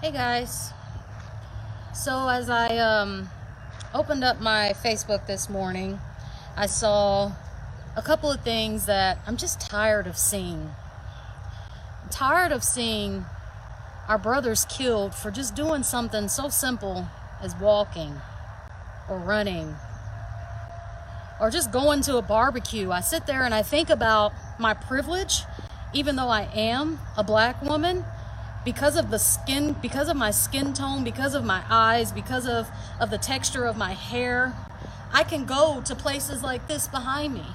Hey guys. So as I um, opened up my Facebook this morning, I saw a couple of things that I'm just tired of seeing. I'm tired of seeing our brothers killed for just doing something so simple as walking or running or just going to a barbecue. I sit there and I think about my privilege, even though I am a black woman because of the skin because of my skin tone because of my eyes because of of the texture of my hair i can go to places like this behind me.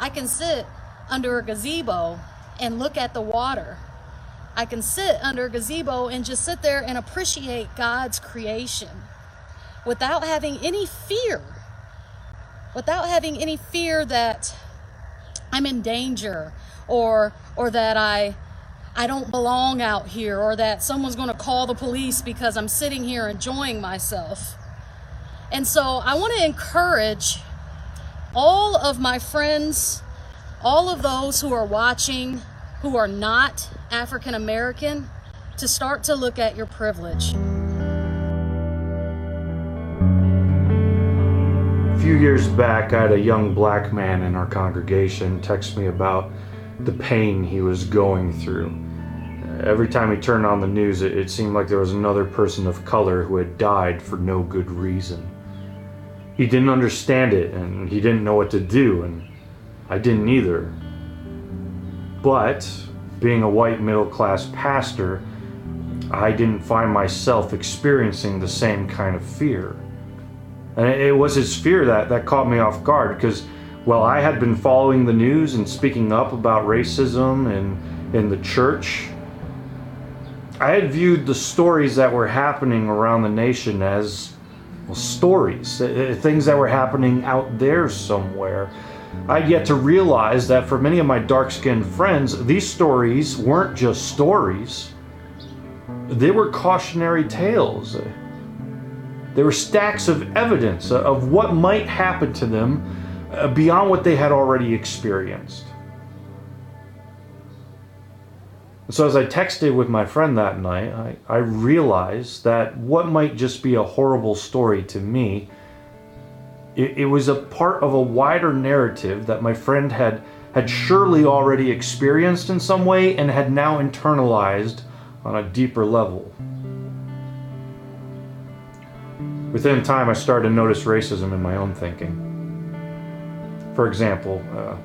I can sit under a gazebo and look at the water. I can sit under a gazebo and just sit there and appreciate god's creation without having any fear without having any fear that i'm in danger or or that i I don't belong out here or that someone's going to call the police because I'm sitting here enjoying myself. And so I want to encourage all of my friends, all of those who are watching who are not African American, to start to look at your privilege. A few years back, I had a young black man in our congregation text me about the pain he was going through. Every time he turned on the news, it, it, seemed like there was another person of color who had died for no good reason. He didn't understand it and he didn't know what to do, and I didn't either. But, being a white middle class pastor, I didn't find myself experiencing the same kind of fear. And it was his fear that, that caught me off guard because well, I had been following the news and speaking up about racism in, in the church, I had viewed the stories that were happening around the nation as well, stories, uh, uh, things that were happening out there somewhere. I'd yet to realize that for many of my dark skinned friends, these stories weren't just stories, they were cautionary tales. They were stacks of evidence of what might happen to them uh, beyond what they had already experienced. So as I texted with my friend that night, I, I realized that what might just be a horrible story to me, it, it was a part of a wider narrative that my friend had had surely already experienced in some way and had now internalized on a deeper level. Within time, I started to notice racism in my own thinking. For example, uh,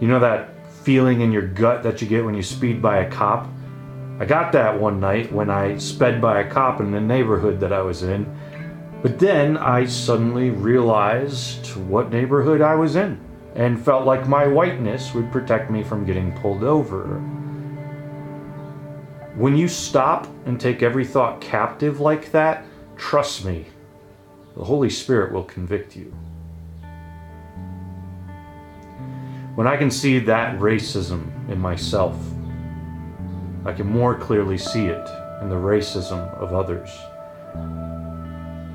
you know that feeling in your gut that you get when you speed by a cop. I got that one night when I sped by a cop in the neighborhood that I was in. But then I suddenly realized what neighborhood I was in and felt like my whiteness would protect me from getting pulled over. When you stop and take every thought captive like that, trust me, the Holy Spirit will convict you. When I can see that racism in myself, I can more clearly see it in the racism of others.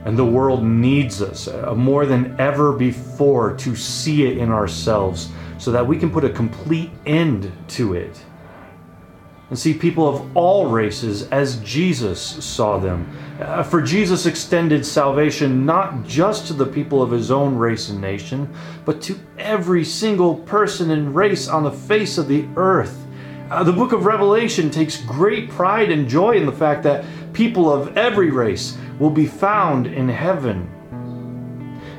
And the world needs us uh, more than ever before to see it in ourselves so that we can put a complete end to it and see people of all races as Jesus saw them. Uh, for Jesus extended salvation not just to the people of his own race and nation, but to every single person and race on the face of the earth. Uh, the book of Revelation takes great pride and joy in the fact that people of every race will be found in heaven.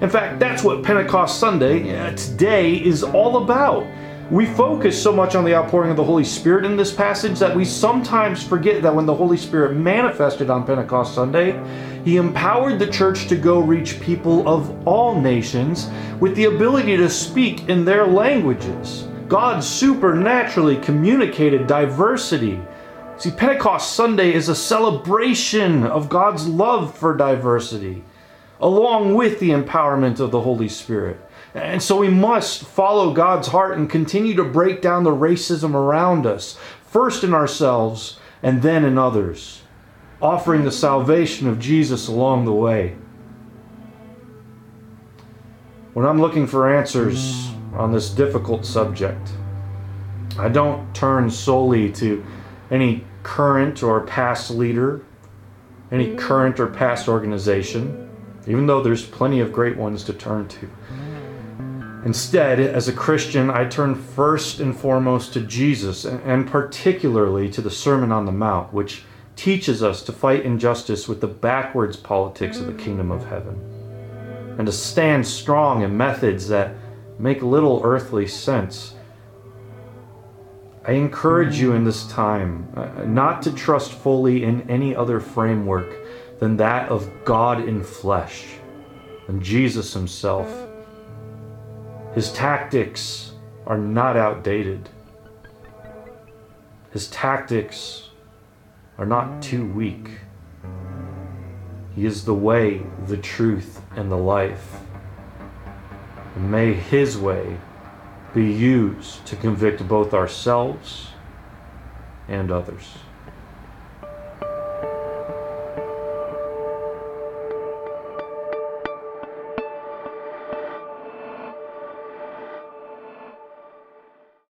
In fact, that's what Pentecost Sunday uh, today is all about. We focus so much on the outpouring of the Holy Spirit in this passage that we sometimes forget that when the Holy Spirit manifested on Pentecost Sunday, He empowered the church to go reach people of all nations with the ability to speak in their languages. God supernaturally communicated diversity. See, Pentecost Sunday is a celebration of God's love for diversity, along with the empowerment of the Holy Spirit. And so we must follow God's heart and continue to break down the racism around us, first in ourselves and then in others, offering the salvation of Jesus along the way. When I'm looking for answers on this difficult subject, I don't turn solely to any current or past leader any current or past organization, even though there's plenty of great ones to turn to. Instead, as a Christian, I turn first and foremost to Jesus, and particularly to the Sermon on the Mount, which teaches us to fight injustice with the backwards politics of the kingdom of heaven, and to stand strong in methods that make little earthly sense. I encourage you in this time uh, not to trust fully in any other framework than that of God in flesh and Jesus Himself. His tactics are not outdated. His tactics are not too weak. He is the way, the truth, and the life. And may His way be used to convict both ourselves and others.